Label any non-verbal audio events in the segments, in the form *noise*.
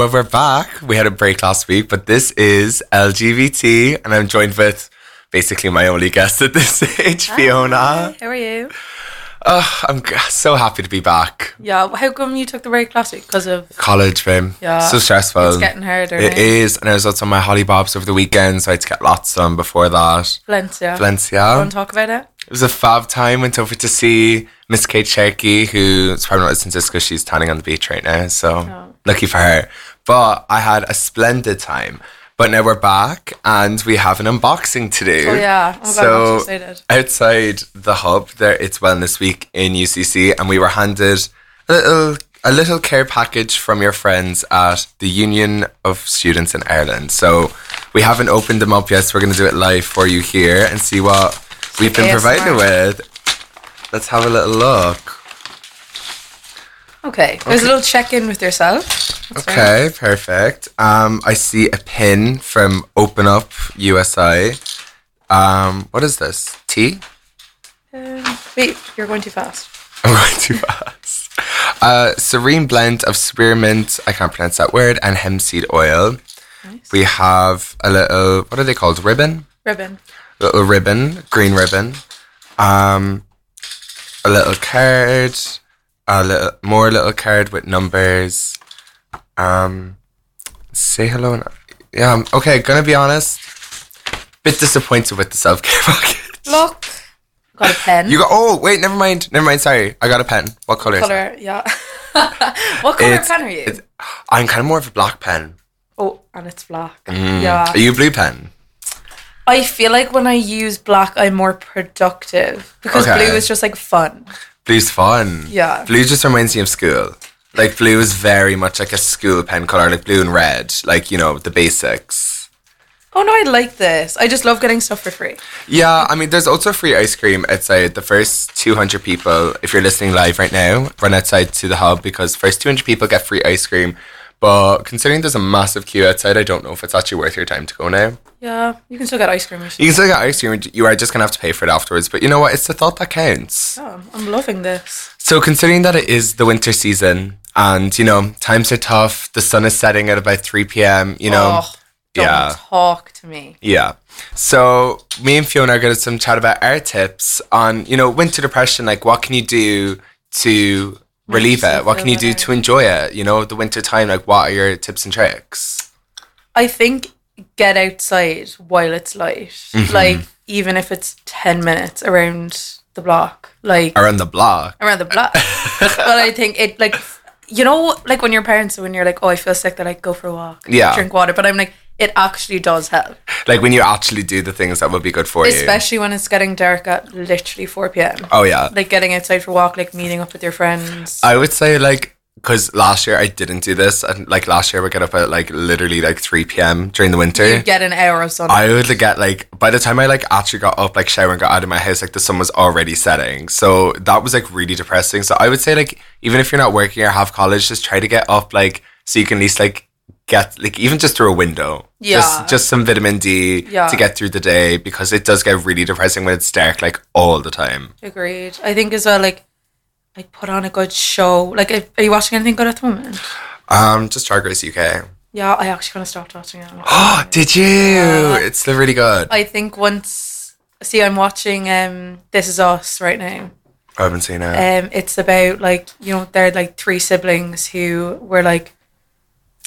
Well, we're back. We had a break last week, but this is LGBTea, and I'm joined with basically my only guest at this *laughs* stage, Fiona. How are you? Oh, I'm g- so happy to be back. Yeah, how come you took the break last week? Because of College, babe. Yeah. So stressful. it's getting harder. It now. is, and I was also on my Holly Bobs over the weekend, so I had to get lots done before that. Valencia. Valencia. Want to talk about it? It was a fab time. Went over to see Miss Kate Cherky, who's probably not listening to this because she's tanning on the beach right now. So Oh. lucky for her. But I had a splendid time. But now we're back and we have an unboxing to do. Oh yeah. Oh god, I'm so so excited. outside the hub, there it's Wellness Week in UCC, and we were handed a little a little care package from your friends at the Union of Students in Ireland. So we haven't opened them up yet, so we're going to do it live for you here and see what we've been ASMR. provided with. Let's have a little look. Okay. There's a little check in with yourself. That's Okay, perfect. Um, I see a pin from Open Up USI. Um, what is this? Tea? Um, wait, you're going too fast. *laughs* I'm going too fast. Uh, serene blend of spearmint, I can't pronounce that word, and hemp seed oil. Nice. We have a little, what are they called? Ribbon? Ribbon. Little ribbon, green ribbon. Um, a little card, a little more little card with numbers. Um, say hello. And, yeah, I'm- okay, gonna be honest. Bit disappointed with the self care *laughs* package. Look. Got a pen. You got, oh, wait, never mind. Never mind, sorry. I got a pen. What color is color. Yeah. *laughs* what color It's- pen are you? I'm kind of more of a black pen. Oh, and it's black. Mm. Yeah. Are you a blue pen? I feel like when I use black, I'm more productive because Okay. blue is just like fun. Blue's fun. Yeah. Blue just reminds me of school. Like blue is very much like a school pen color, like blue and red, like you know the basics. Oh no, I like this. I just love getting stuff for free. Yeah, I mean, there's also free ice cream outside. The first 200 people, if you're listening live right now, run outside to the hub because first 200 people get free ice cream. But considering there's a massive queue outside, I don't know if it's actually worth your time to go now. Yeah, you can still get ice cream. Or something. You can still get ice cream. You are just gonna have to pay for it afterwards. But you know what? It's the thought that counts. Oh, I'm loving this. So considering that it is the winter season and you know times are tough, the sun is setting at about three p.m. You know, oh, don't yeah. talk to me. yeah. So me and Fiona are to some chat about our tips on you know winter depression. Like what can you do to relieve it? What can you do to enjoy it? You know, the winter time. Like what are your tips and tricks? I think get outside while it's light. Mm-hmm. Like even if it's ten minutes around the block, like Around the block. around the block. *laughs* but I think it like you know like when your parents when you're like oh I feel sick they're like go for a walk Yeah. drink water but I'm like it actually does help Like when you actually do the things that will be good for you. especially when it's getting dark at literally 4 p.m. Oh yeah. like getting outside for a walk like meeting up with your friends I would say like because last year I didn't do this, and like last year we get up at like literally like three p.m. during the winter. you get an hour of sun I would like, get like by the time I like actually got up, like shower and got out of my house, like the sun was already setting. So that was like really depressing. So I would say like even if you're not working or have college, just try to get up like so you can at least like get like even just through a window. Yeah. Just just some vitamin D Yeah. to get through the day because it does get really depressing when it's dark like all the time. agreed I think as well like I put on a good show like are you watching anything good at the moment Um, just Drag Race UK. yeah I actually kind of stopped watching it *gasps* Oh, did you? It's still really good. I think once see I'm watching um This Is Us right now I haven't seen it. Um, it's about like you know they're like three siblings who were like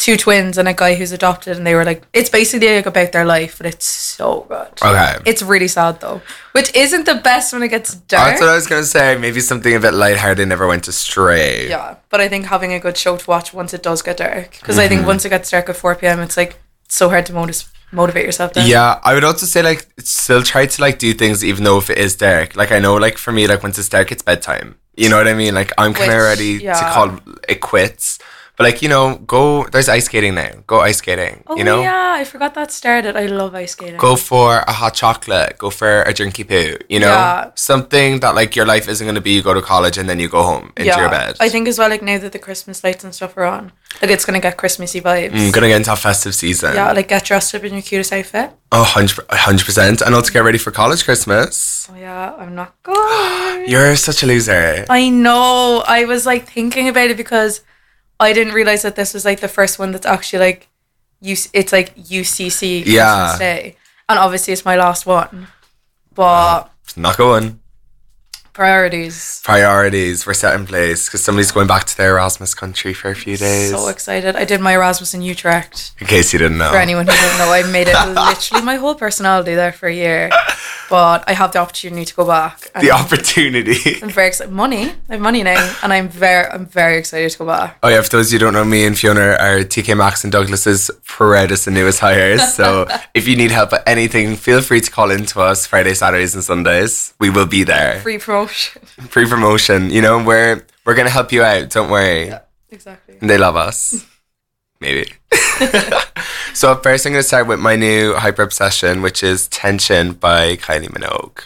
two twins and a guy who's adopted, and they were like it's basically like about their life, but it's so good. okay. It's really sad though, which isn't the best when it gets dark. That's what I was gonna say. Maybe something a bit lighthearted never went astray. yeah, but I think having a good show to watch once it does get dark, because I Mm-hmm. think once it gets dark at four p.m., it's like so hard to motis- motivate yourself. Then. Yeah, I would also say like still try to like do things even though if it is dark. Like I know like for me like once it's dark it's bedtime. You know what I mean? Like I'm kind of ready to call it quits. But like you know, go. There's ice skating now. Go ice skating. Oh you know, yeah, I forgot that started. I love ice skating. go for a hot chocolate. Go for a drinky poo. You know, Yeah. something that like your life isn't going to be. You go to college and then you go home into your bed. I think as well, like now that the Christmas lights and stuff are on, like it's gonna get Christmassy vibes. I'm gonna get into a festive season. Yeah, like get dressed up in your cutest outfit. Oh, 100 percent, and also get ready for college Christmas. Oh yeah, I'm not good. *gasps* You're such a loser. I know. I was like thinking about it because I didn't realize that this was like the first one that's actually like, U- it's like UCC Yeah. Day, and obviously it's my last one. But it's Not going. Priorities. Priorities were set in place because somebody's going back to their Erasmus country for a few days. So excited! I did my Erasmus in Utrecht. in case you didn't know. For anyone who doesn't know, I made it *laughs* literally my whole personality there for a year. But I have the opportunity to go back. the opportunity. I'm very excited. Money. I have money now, and I'm very, I'm very excited to go back. Oh yeah, for those of you who don't know, me and Fiona are TK Maxx and Douglas's Paredes and newest hires. So *laughs* if you need help with anything, feel free to call in to us Friday, Saturdays, and Sundays. We will be there. Free promotion. Free *laughs* promotion. You know, we're we're gonna help you out. Don't worry. Yeah, Exactly. And they love us. *laughs* Maybe. *laughs* so first, I'm gonna start with my new hyper obsession, which is "Tension" by Kylie Minogue.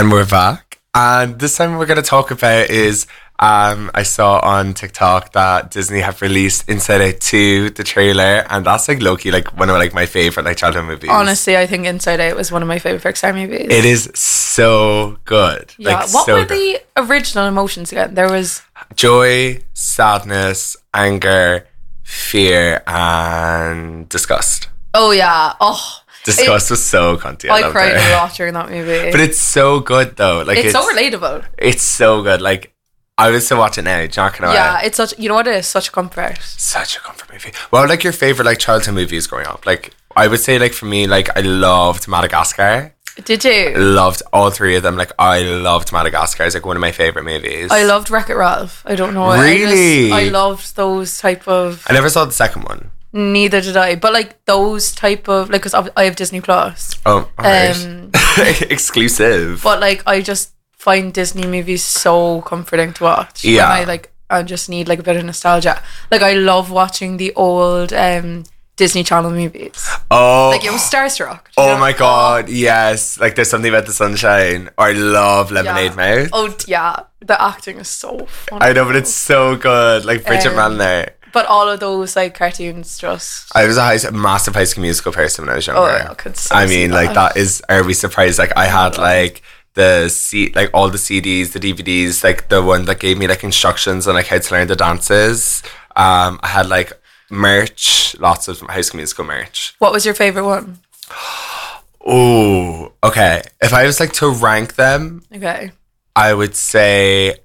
And we're back. And this time we're going to talk about is um, I saw on TikTok that Disney have released Inside Out 2, the trailer, and that's like lowkey, like one of like my favorite like childhood movies. Honestly, I think Inside Out was one of my favorite Pixar movies. it is so good. yeah. like, what so were good. the original emotions again? There was joy, sadness, anger, fear, and disgust. oh yeah oh Disgust was so cunty. I, I cried it. a lot during that movie. *laughs* But it's so good though. Like it's, so relatable. It's so good. Like I was still watch it now. Not gonna Yeah, it's such you know what it is such a comfort. Such a comfort movie. Well, like your favorite like childhood movies growing up. Like I would say like for me, like I loved Madagascar. Did you? Loved all three of them. Like I loved Madagascar. It's like one of my favorite movies. I loved Wreck It Ralph. I don't know. why. I, just- Really? I loved those type of. I never saw the second one. Neither did I. But like those type of like, cause I have Disney Plus. Oh. Um, *laughs* exclusive. But like, I just find Disney movies so comforting to watch. Yeah. I like, I just need like a bit of nostalgia. Like, I love watching the old um Disney Channel movies. oh, Like, it was Starstruck. oh know? my god, yes! Like there's something about the sunshine. Or I love Lemonade Yeah. Mouth. Oh yeah, the acting is so funny. I know, but it's so good. Like Bridgit Um, Mendler. But all of those like cartoons just. I was a high, massive High School Musical person when I was younger. Oh, I could so I mean, like that. that is. Are we surprised? Like I had like the C, like all the CDs, the DVDs, like the one that gave me like instructions on like how to learn the dances. Um, I had like merch, lots of High School Musical merch. What was your favorite one? *gasps* Oh, okay. If I was like to rank them, Okay. I would say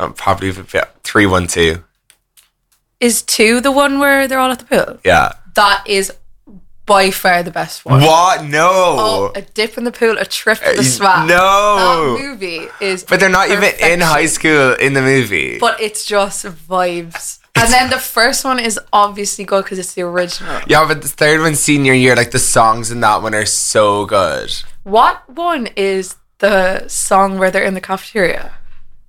um, probably three one two. Is two the one where they're all at the pool? Yeah. That is by far the best one. What? No. Oh, a dip in the pool, a trip to Uh, the swamp. no. that movie is. but they're not even in high school in the movie. But it's just vibes. And then the first one is obviously good because it's the original. yeah, but the third one, senior year, like the songs in that one are so good. What one is the song where they're in the cafeteria?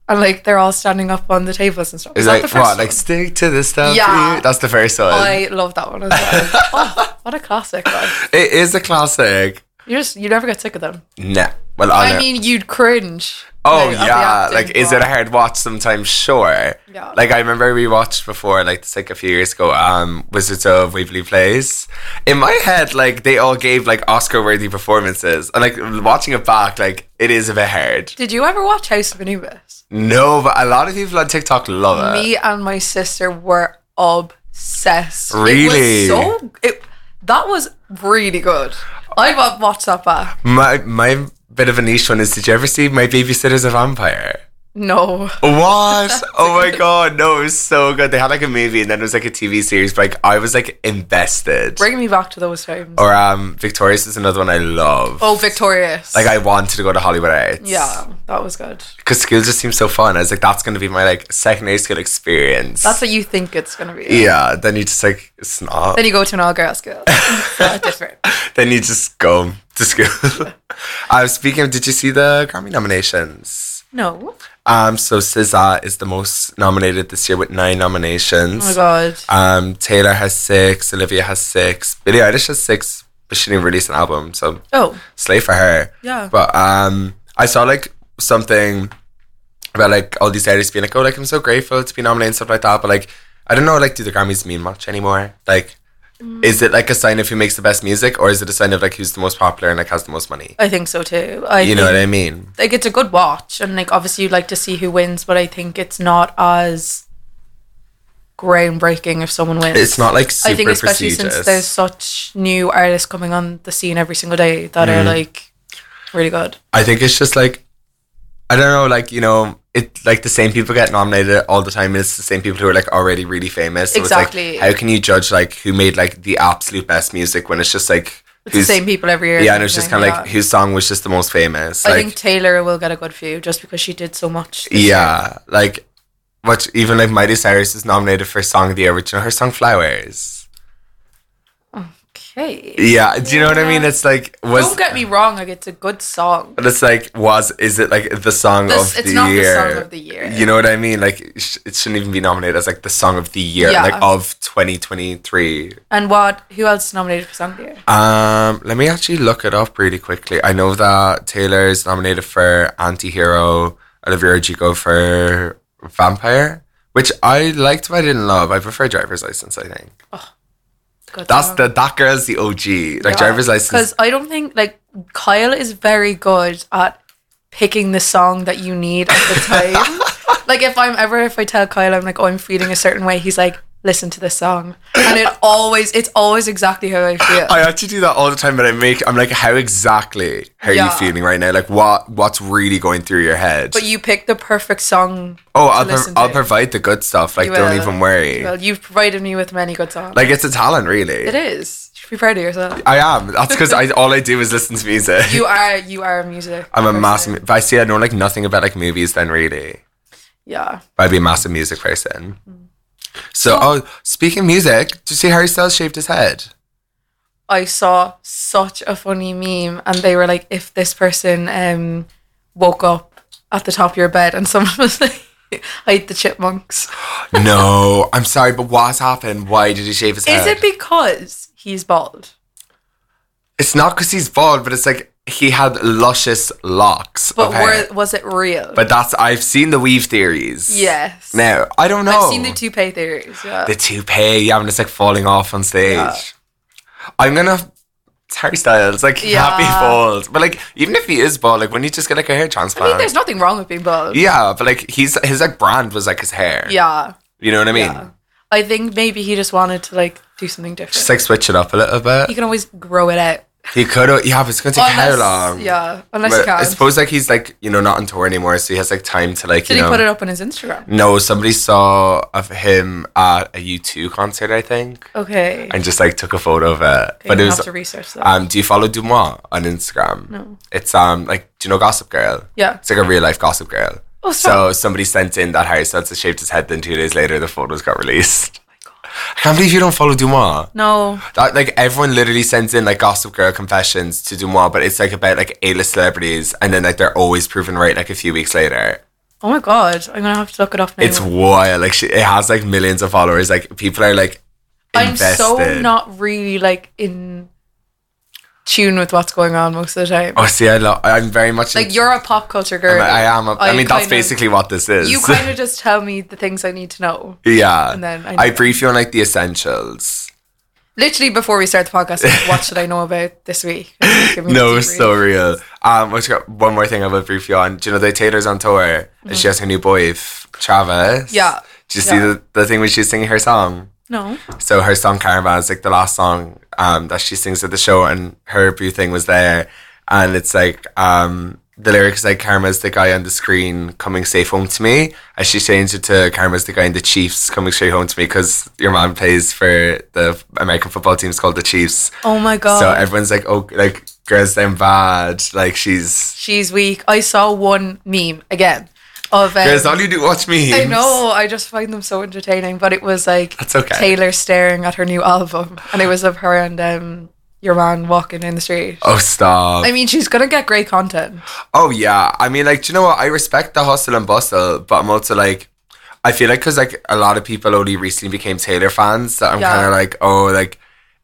And like they're all standing up on the tables and stuff. It's Is that like the first what? Like stick to the stuff. Yeah. That's the first one. I love that one as well. *laughs* oh, what a classic! Like, it is a classic. you just you never get sick of them. Nah. Well, I, mean, you'd cringe. Oh like, yeah, like is it a hard watch sometimes? Sure. Yeah. Like I remember we watched before, like it's like a few years ago, um, Wizards of Waverly Place. In my head, like they all gave like Oscar worthy performances. And like watching it back, like it is a bit hard. Did you ever watch House of Anubis? No, but a lot of people on TikTok love it. Me and my sister were obsessed. Really? It was so it that was really good. I wa- watched that back. My my bit of a niche one is did you ever see My Babysitter's a Vampire? No. What? *laughs* oh my god, no, it was so good. They had like a movie and then it was like a TV series, but like I was like invested. Bring me back to those times. Or um Victorious is another one I love. oh, Victorious. Like I wanted to go to Hollywood Arts. Yeah, that was good. Because school just seems so fun. I was like, that's gonna be my like secondary school experience. That's what you think it's gonna be. yeah. Then you just like it's not. Then you go to an all girl school. *laughs* It's different. *laughs* then you just go to school. I was speaking of did you see the Grammy nominations? No. Um so SZA is the most nominated this year with nine nominations. Oh my god. Um Taylor has six, Olivia has six, Billie Eilish has six, but she didn't release an album, so Oh, slay for her. Yeah. But um, I saw like something about like all these artists being like, oh, like I'm so grateful to be nominated and stuff like that. But like, I don't know, like, do the Grammys mean much anymore? Like, Mm. is it like a sign of who makes the best music, or is it a sign of like who's the most popular and like has the most money? I think so too. I You know what I mean? like it's a good watch and like obviously you'd like to see who wins but i think it's not as groundbreaking if someone wins It's not like super i think especially since there's such new artists coming on the scene every single day that Mm. are like really good I think it's just like I don't know, like you know, it like the same people get nominated all the time. It's the same people who are like already really famous. So Exactly. It's like, how can you judge like who made like the absolute best music when it's just like it's the same people every year Yeah, and it's just kind of like whose song was just the most famous. i Like, think taylor will get a good few just because she did so much yeah, like what even like Miley Cyrus is nominated for Song of the Year, which you know her song Flowers. Okay Yeah, do you know what I mean? It's like was don't get me wrong like it's a good song but it's like was is it like the song This- of it's the not the year? song of the year. You know what I mean? Like it, sh- it shouldn't even be nominated as like the song of the year, Yeah. like of 2023. and what who else is nominated for song of the year Um, let me actually look it up really quickly. I know that Taylor is nominated for Anti-Hero, Olivia Rodrigo for Vampire, which I liked but I didn't love. I prefer Driver's License, I think. Good That's song. the that girl's the OG. Like Driver's License. Because I don't think like Kyle is very good at picking the song that you need at the *laughs* time. like if I'm ever if I tell Kyle I'm like oh I'm feeling a certain way, he's like listen to this song, and it *coughs* always it's always exactly how I feel. I actually do that all the time, but I make I'm like, how exactly how are you feeling right now? Like what what's really going through your head? but you pick the perfect song. oh, I'll pro- I'll provide the good stuff. Like You don't will. even worry. Well, you've provided me with many good songs. Like it's a talent, really. it is. You should be proud of yourself. I am. That's because I all I do is listen to music. You are you are a music. I'm a person. massive. But I see, I know like nothing about like movies. Then really, Yeah. but I'd be a massive music person. Mm. So, oh, speaking of music, did you see Harry Styles shaved his head? I saw such a funny meme, and they were like, if this person um woke up at the top of your bed and someone *laughs* was like, hide the chipmunks. *gasps* no, *laughs* I'm sorry, but what's happened? Why did he shave his Is head? Is it because he's bald? it's not because he's bald, but it's like he had luscious locks But of hair. were, was it real? but that's I've seen the weave theories. yes. Now I don't know. I've seen the toupee theories. Yeah. the toupee, yeah, when it's like falling off on stage. Yeah. I'm gonna it's Harry Styles, like Yeah. happy bald. But like even if he is bald, like when you just get like a hair transplant. I mean, there's nothing wrong with being bald. yeah, but like he's his like brand was like his hair. Yeah. You know what I mean? Yeah. I think maybe he just wanted to like do something different. Just like switch it up a little bit. you can always grow it out. He could have. Yeah, but it's gonna take how Unless- long? Yeah, unless But you can. I suppose like he's like you know not on tour anymore, so he has like time to like Did he know. put it up on his Instagram? no, somebody saw of him at a U two concert, I think, Okay. and just like took a photo of it. Okay, but it was have to research that. um. Do you follow DeuxMoi on Instagram? No. It's um like do you know Gossip Girl? Yeah. It's like a real life Gossip Girl. Oh, so somebody sent in that Harry Styles had shaped his head. Then two days later, the photos got released. I can't believe you don't follow DeuxMoi. no. That like everyone literally sends in like Gossip Girl confessions to DeuxMoi, but it's like about like A list celebrities, and then like they're always proven right like a few weeks later. Oh my god, I'm gonna have to look it up now. It's wild. Like she, it has like millions of followers. Like people are like I'm so not really like in tune with what's going on most of the time. Oh, see, I love. I'm very much like into- you're a pop culture girl. I am. A, I, mean, that's of- basically what this is. You kind of just tell me the things I need to know. yeah. and then I I, brief you on like the essentials. Literally before we start the podcast, like, what should I know about this week? *laughs* No, so real. Um, one more thing I will brief you on. Do you know the Taylor's on tour and she has her new boy Travis? Mm-hmm. Yeah. Did you see the, the thing when she was singing her song? No. So her song Karma is like the last song um, that she sings at the show, and her blue thing was there, and it's like um, the lyrics like Karma's the guy on the screen coming safe home to me, and she changed it to Karma's the guy in the Chiefs coming straight home to me because your mom plays for the American football team it's called the Chiefs. Oh my god. So everyone's like, oh, like girls down bad, like she's. She's weak. I saw one meme again of um, Girls, all you do watch me. I know. I just find them so entertaining. But it was like That's okay. Taylor staring at her new album, and it was of her and um, your man walking in the street. Oh stop! I mean, she's gonna get great content. Oh yeah, I mean, like, do you know what? I respect the hustle and bustle, but I'm also like, I feel like because like a lot of people only recently became Taylor fans, that I'm Yeah. kind of like, oh, like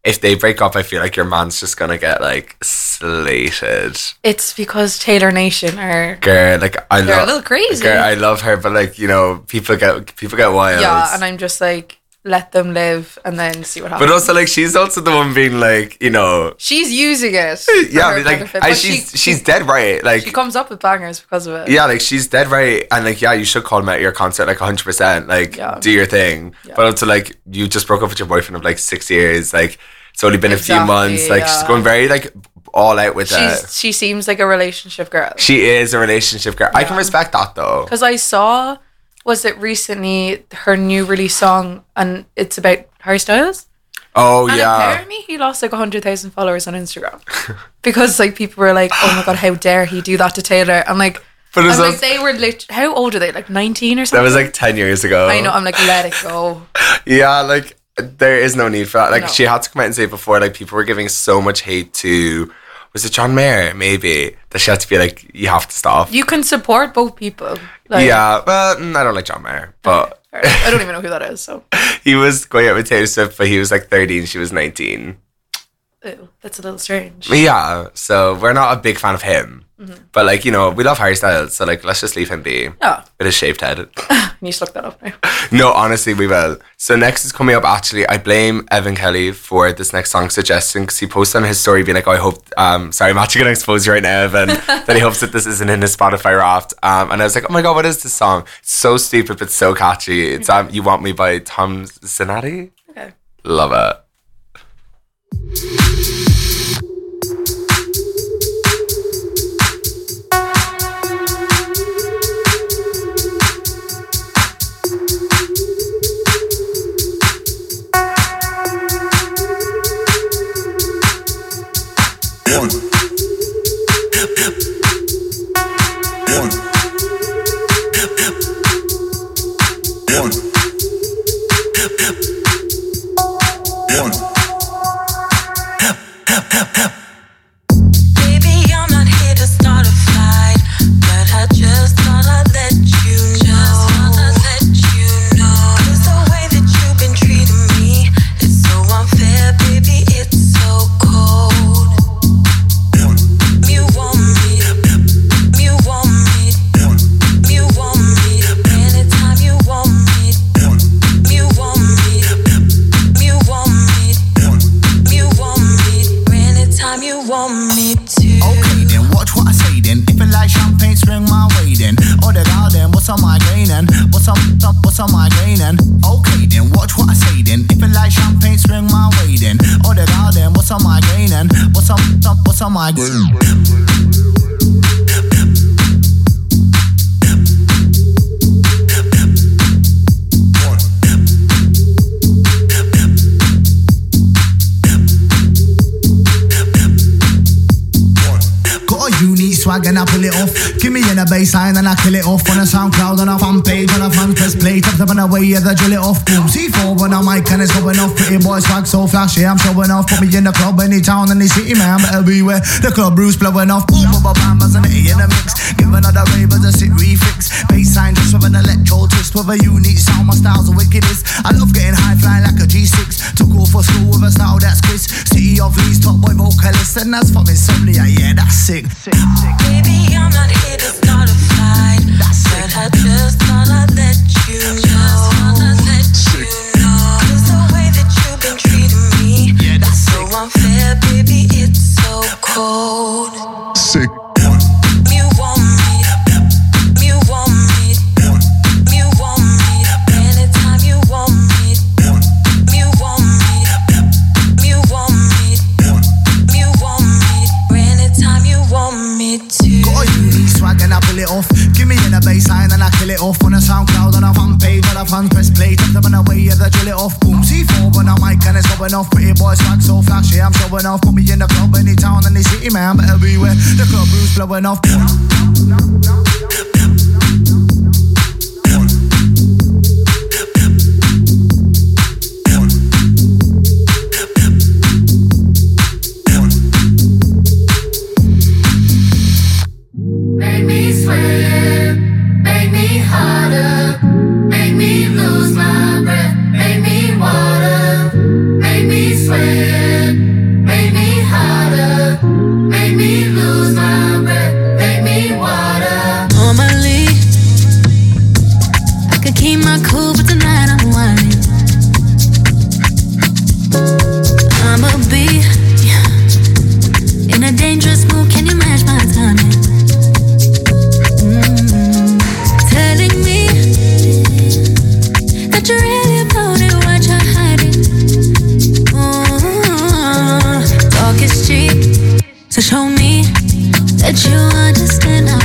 if they break up, I feel like your man's just gonna get like slated. It's because Taylor Nation are Girl, like I they're a love, little crazy. girl, I love her, but like you know, people get people get wild. yeah, and I'm just like, let them live and then see what happens. but also like she's also the one being like, you know, she's using it. *laughs* yeah, I mean, like benefit, and but she's she, she's dead right, like she comes up with bangers because of it. Yeah, like she's dead right, and like yeah, you should call him at your concert like hundred percent. Like Yeah. do your thing, Yeah. but also like you just broke up with your boyfriend of like six years. Like it's only been a few months. Like she's going very like all out with it. She seems like a relationship girl. She is a relationship girl. I can respect that though. Because I saw, was it recently her new release song, and it's about Harry Styles. Oh And yeah, apparently he lost like hundred thousand followers on Instagram *laughs* because like people were like, "Oh my god, how dare he do that to Taylor?" I'm like, but it was like they were lit- how old are they? Like nineteen or something? that was like ten years ago. I know. I'm like, let it go. *laughs* Yeah, like there is no need for that. Like No. she had to come out and say before, like people were giving so much hate to. Was it John Mayer? Maybe that she had to be like, you have to stop. You can support both people. Like, yeah, well, mm, I don't like John Mayer, but I don't *laughs* even know who that is. So he was going out with Taylor Swift, but he was like 13, she was 19. Ew, that's a little strange. Yeah, so we're not a big fan of him. But like, you know, we love Harry Styles, so like let's just leave him be. Yeah, With his shaved head. *laughs* Need to look that up now. *laughs* no, honestly, we will. So next is coming up actually, I blame Evan Kelly for this next song suggestion because he posted on his story being like, oh, I hope um sorry, I'm actually gonna expose you right now, Evan, *laughs* that he hopes that this isn't in his Spotify Wrapped. Um and I was like, Oh my god, what is this song? It's so stupid but so catchy. It's um You Want Me by Tom Zanetti. Okay. Love it. Thank you. What's on my grain and what's what's up, up, what's on migraine then? Okay then, watch what I say then. If it like champagne, swing my way then. Oh the garden, what's on then? What's up, up, what's on migraine? One. One. Got a unique swag and I pull it off. Give me in a baseline and I kill it off on a SoundCloud on a fan page on a fan press play. Top up on the way, yeah, they drill it off. Boom, C4 on a mic and it's going off. Pretty boy swag so flashy, I'm showing off. Put me in the club, any town, any city, man, better beware. The club Bruce blowing off. Boom, boom, bam, as an A in the mix. Give another ravers a sit refix. Baseline just with an electro twist with a unique sound. My style's the wickedest. I love getting high flying like a G6. Took off for school with a style that's Chris. City of Leeds, top boy vocalist, and that's from insomnia. Yeah, that's sick. sick, sick. Baby, I'm not here to start a fight. But I just wanna let you know. Cause the way that you've been treating me, that's so unfair, baby, it's so cold. Sick. Going off. Pretty boys swag so flashy, I'm showing off. Put me in the club, any town, any city, man, better everywhere. The club Bruce blowing off. That you understand.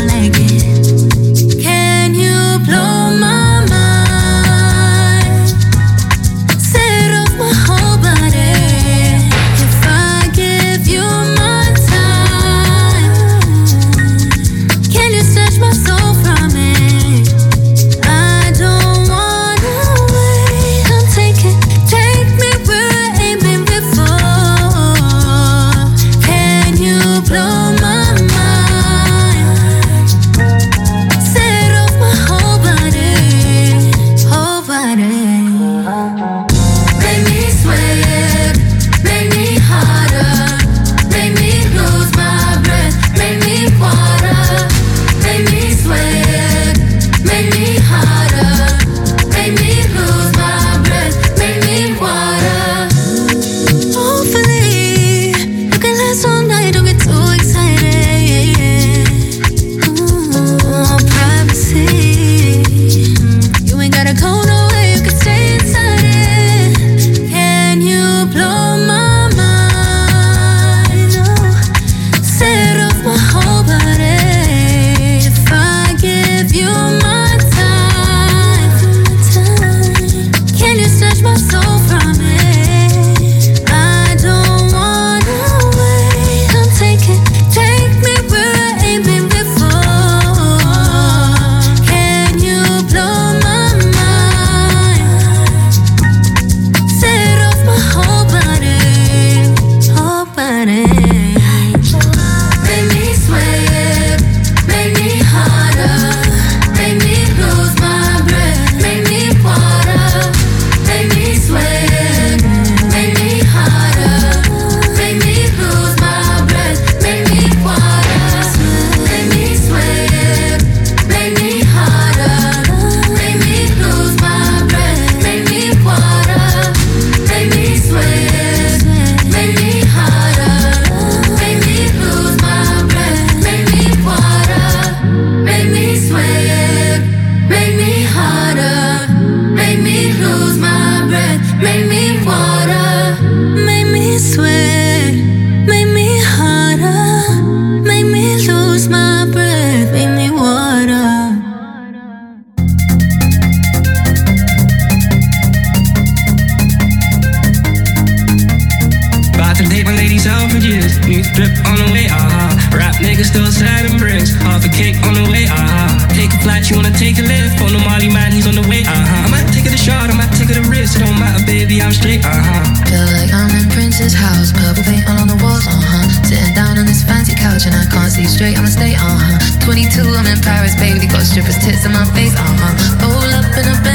Huh. 22, I'm in Paris, baby, got strippers tits in my face, uh huh. Roll up in a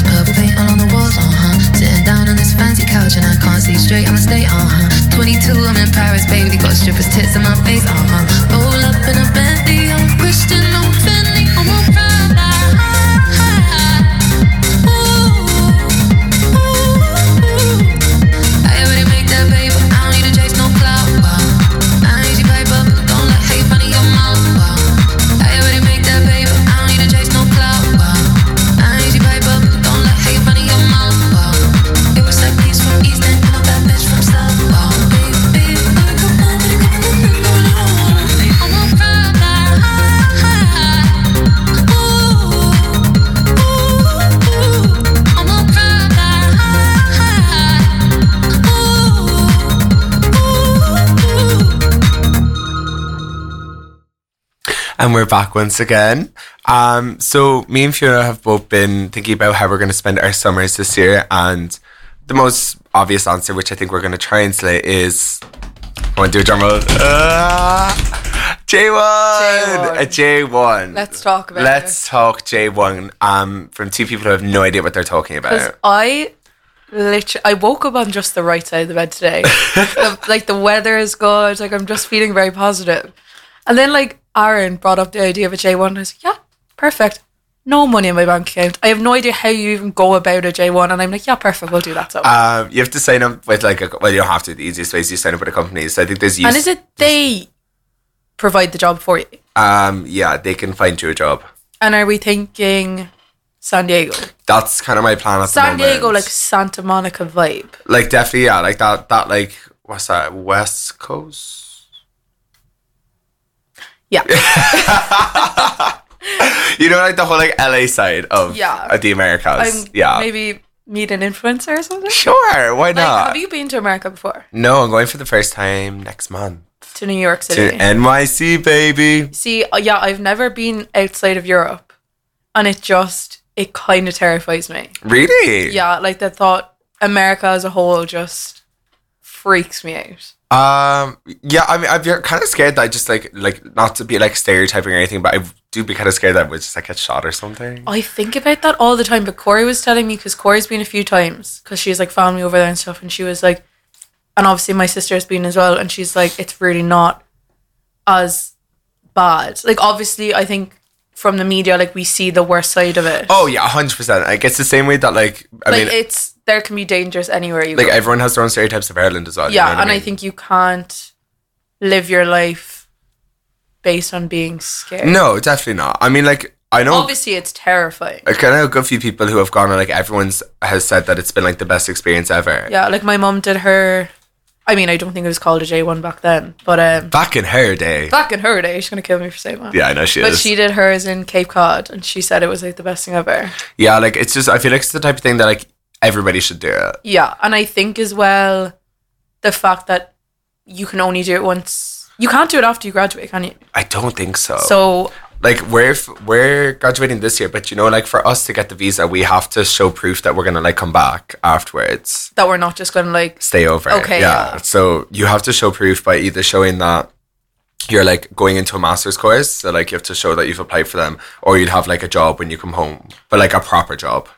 house, paint all on the walls, uh huh. Sitting down on this fancy couch and I can't see straight, I'ma stay, uh huh. 22, I'm in Paris, baby, got strippers tits in my face, uh huh. Roll up in a Bentley, And we're back once again. Um, so me and Fiona have both been thinking about how we're going to spend our summers this year, and the most obvious answer, which I think we're going to translate, is I want to do a drum roll. Ah, J1, J1. a J1. Let's talk about Let's talk J1. Um, from two people who have no idea what they're talking about. I literally, I woke up on just the right side of the bed today. *laughs* The- like the weather is good. Like I'm just feeling very positive. And then like Aaron brought up the idea of a J1. And I was like, yeah, perfect. No money in my bank account. I have no idea how you even go about a J1. And I'm like, yeah, perfect. We'll do that. So. Um, you have to sign up with like a well, you don't have to. The easiest way is you sign up with a company. So I think there's use. and is it they provide the job for you? Um, yeah, they can find you a job. And are we thinking San Diego? That's kind of my plan at San the moment. Diego, like Santa Monica vibe. like definitely yeah like that that like what's that west coast Yeah. *laughs* you know like the whole like la side of Yeah. of the americas I'm yeah maybe meet an influencer or something. sure why Like, not have you been to America before? no i'm going for the first time next month To New York City. to nyc baby See, uh, yeah, I've never been outside of Europe, and it just it kind of terrifies me. really Yeah, like the thought America as a whole just freaks me out. um yeah i mean i'm kind of scared that i just like like not to be like stereotyping or anything but i do be kind of scared that we just like get shot or something I think about that all the time, but Corey was telling me because Corey's been a few times because she's like family over there and stuff, and she was like, and obviously my sister's been as well, and she's like, it's really not as bad. Like obviously, I think from the media, like we see the worst side of it. oh yeah 100% like it's the same way that like i like mean it's there can be dangerous anywhere you like go. everyone has their own stereotypes of ireland as well you yeah, know and I mean? think you can't live your life based on being scared. No, definitely not. I mean, like I know. Obviously, it's terrifying. I kind of know a good few people who have gone and like everyone's has said that it's been like the best experience ever. Yeah, like my mom did her. I mean, I don't think it was called a J one back then, but um, Back in her day. back in her day, she's gonna kill me for saying that. Yeah, I know she But is. But she did hers in Cape Cod, and she said it was like the best thing ever. yeah, like it's just I feel like it's the type of thing that like everybody should do it. Yeah, and I think as well, the fact that you can only do it once. You can't do it after you graduate, can you? I don't think so. So like we're we're graduating this year, but you know, like for us to get the visa, we have to show proof that we're gonna like come back afterwards, that we're not just gonna like stay over. Okay, yeah. yeah. So you have to show proof by either showing that you're like going into a master's course, so like you have to show that you've applied for them, or you'd have like a job when you come home, but like a proper job.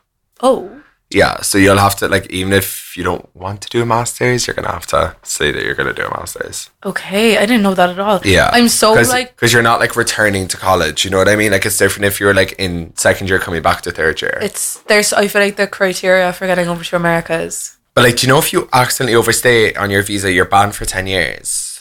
oh Yeah, so you'll have to like even if you don't want to do a masters, you're gonna have to say that you're gonna do a masters. Okay, I didn't know that at all. Yeah, I'm so Cause, like because you're not like returning to college. You know what I mean? Like it's different if you're like in second year coming back to third year. it's there's I feel like the criteria for getting over to America is but like, do you know if you accidentally overstay on your visa, you're banned for ten years.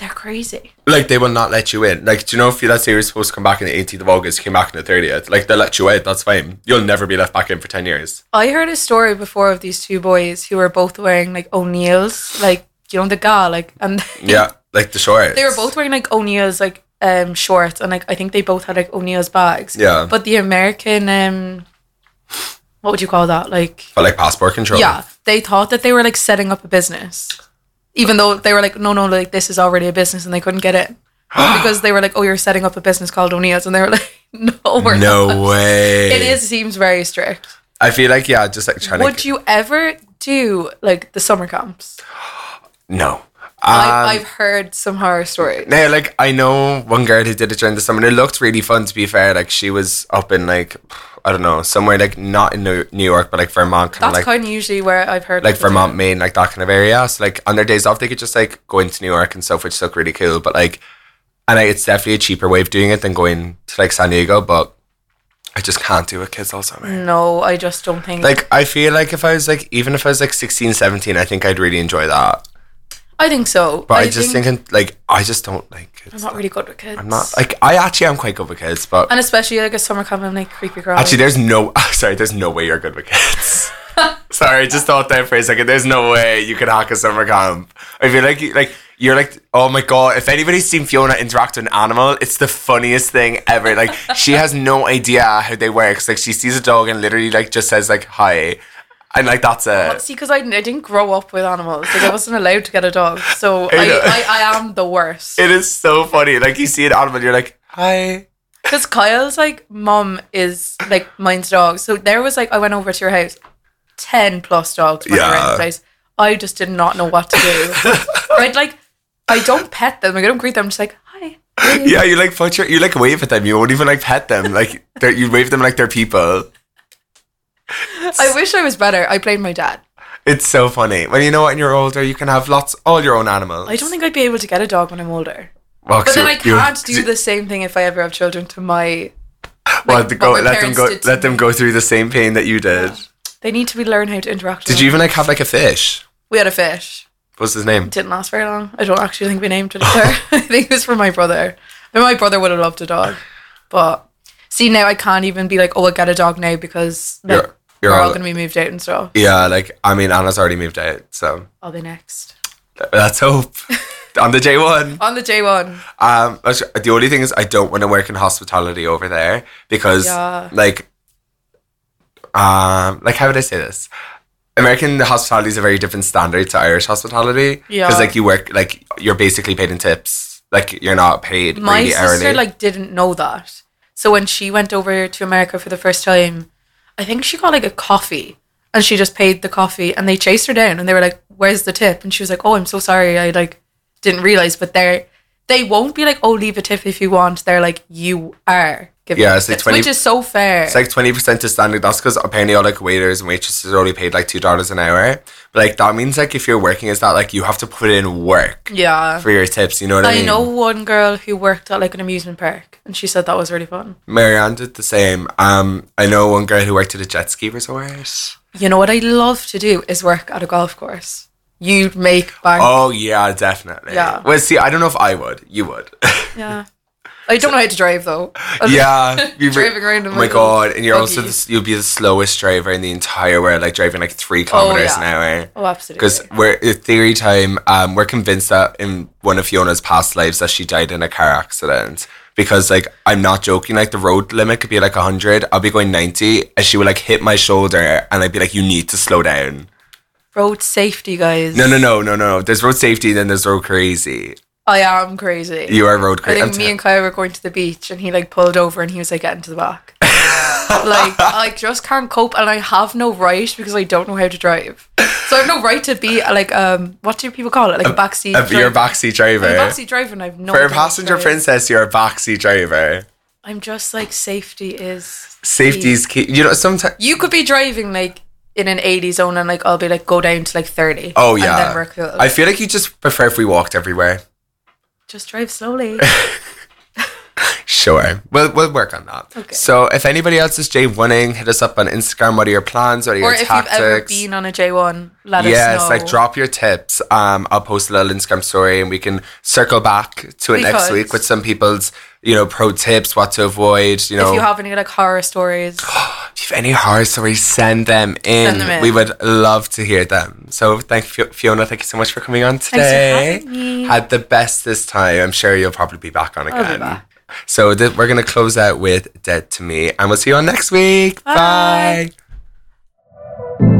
They're crazy. Like they will not let you in. Like, do you know if you let's say you're supposed to come back on the 18th of August, you came back on the 30th, like they'll let you out. That's fine. You'll never be left back in for ten years. I heard a story before of these two boys who were both wearing like O'Neill's, like you know the ga, like and *laughs* Yeah, like the shorts. they were both wearing like O'Neill's like um shorts and like I think they both had like O'Neill's bags. Yeah. But the American um what would you call that? Like but like passport control. Yeah. They thought that they were like setting up a business. Even though they were like, no, no, like this is already a business and they couldn't get it. *gasps* because they were like, oh, you're setting up a business called O'Neill's. And they were *laughs* like, no, we're No not. way. It is, seems very strict. I feel like yeah, just like trying Would to. you ever do like the summer camps? *gasps* No. I, Um, I've heard some horror stories. No, like I know one girl who did it during the summer. and It looked really fun. To be fair, like she was up in like I don't know somewhere like not in New York, but like Vermont, kind That's like kind of usually where I've heard like Vermont. Maine, like that kind of area. So like on their days off, they could just like go into New York and stuff, which looked really cool. But like, and like, it's definitely a cheaper way of doing it than going to like San Diego. But I just can't do it, kids all summer. No, I just don't think. Like I feel like if I was like even if I was like 16, 17, I think I'd really enjoy that. I think so. But I, just thinking like I just don't like kids. I'm not really good with kids. I'm not like I actually am quite good with kids, but and especially like a summer camp, I'm like creepy girl. actually there's no *laughs* sorry, there's no way you're good with kids. *laughs* sorry, I just thought that for a second. There's no way you could hack a summer camp. I feel like you- like you're like oh my god. If anybody's seen Fiona interact with an animal, it's the funniest thing ever. Like she has no idea how they work. Like she sees a dog and literally like just says like hi, and like that's it. See, because I, I didn't grow up with animals. Like I wasn't allowed to get a dog, so *laughs* I I. I, I am the worst. It is so funny. Like you see an animal, you're like hi. Because Kyle's like mom is like mine's dog. So there was like I went over to your house, ten plus dogs Yeah. the place. I just did not know what to do. *laughs* right, like I don't pet them. Like I don't greet them. I'm just like hi. Yeah, you like put your you like wave at them. You won't even like pet them. Like you wave them like they're people. I wish I was better. I played my dad. It's so funny. Well, you know what? When you're older, you can have lots, all your own animals. I don't think I'd be able to get a dog when I'm older. Well, But then I can't do the same thing if I ever have children to my. Well, like, to go, my let them go. Let them go through the same pain that you did. They need to be learn how to interact. Did with you even like have like a fish? We had a fish. What's his name? didn't last very long. I don't actually think we named it. *laughs* I think it was for my brother. But my brother would have loved a dog. But see now I can't even be like, oh I'll get a dog now because like, You're- you're we're all all- gonna be moved out and stuff. Yeah, like I mean, Anna's already moved out, so I'll be next. let's hope *laughs* on the J one. On the J one. Um, the only thing is, I don't want to work in hospitality over there because, Yeah. like, um, like how would I say this? American hospitality is a very different standard to Irish hospitality. Yeah. because like you work, like you're basically paid in tips. Like you're not paid My really sister early. like didn't know that. So when she went over to America for the first time, I think she got like a coffee and she just paid the coffee and they chased her down and they were like, Where's the tip? And she was like, Oh, I'm so sorry. I like didn't realize. But they're they won't be like, Oh, leave a tip if you want. They're like, You are Yeah, it's like tips, 20 which is so fair. It's like twenty percent to standard. That's because apparently all like waiters and waitresses are only paid like two dollars an hour. But like that means like if you're working as that, like you have to put in work yeah. for your tips. You know what I, I mean? I know one girl who worked at like an amusement park and she said that was really fun. Marianne did the same. Um, I know one girl who worked at a jet ski resort. You know what I love to do is work at a golf course. You'd make bank. Oh yeah, definitely. Yeah. Well, see, I don't know if I would. You would. *laughs* Yeah. I don't know how to drive though. *laughs* yeah. you're Driving around in Oh my god! And you're also the, you'll be the slowest driver in the entire world, like driving like three kilometers Oh, yeah. an hour. Oh, absolutely. Because we're theory time. Um, we're convinced that in one of Fiona's past lives that she died in a car accident. Because like I'm not joking, like the road limit could be like hundred. I'll be going ninety, and she would like hit my shoulder, and I'd be like, "You need to slow down." road safety, guys. No, no, no, no, no. There's road safety, then there's road crazy. I am crazy. You are road I crazy. think me and Kyle were going to the beach and he like pulled over and he was like getting to the back. *laughs* like I just can't cope and I have no right because I don't know how to drive. So I have no right to be like um what do people call it? Like a backseat Uh, you're a driver. backseat driver. I'm a backseat driver and I have no For a passenger princess, you're a backseat driver. I'm just like safety is Safety is key. You know, sometimes. You could be driving like in an 80 zone and like I'll be like go down to like 30. Oh And yeah. then work a little I feel like you just prefer if we walked everywhere. Just drive slowly. *laughs* Sure. We'll we'll work on that. Okay. So if anybody else is J1ing, hit us up on Instagram. What are your plans? What are or your if you've ever been on a J1, let yes, us know. Yes, like drop your tips. Um, I'll post a little Instagram story and we can circle back to it We next could. week with some people's, you know, pro tips, what to avoid. You know, If you have any like horror stories, *gasps* *gasps* *gasps* if you have any horror stories, send them in. Send them in. We would love to hear them. So thank you, Fiona. Thank you so much for coming on today. Had the best this time. I'm sure you'll probably be back on again. back. So th- we're gonna close out with "Dead to Me," and we'll see you on next week. Bye. Bye.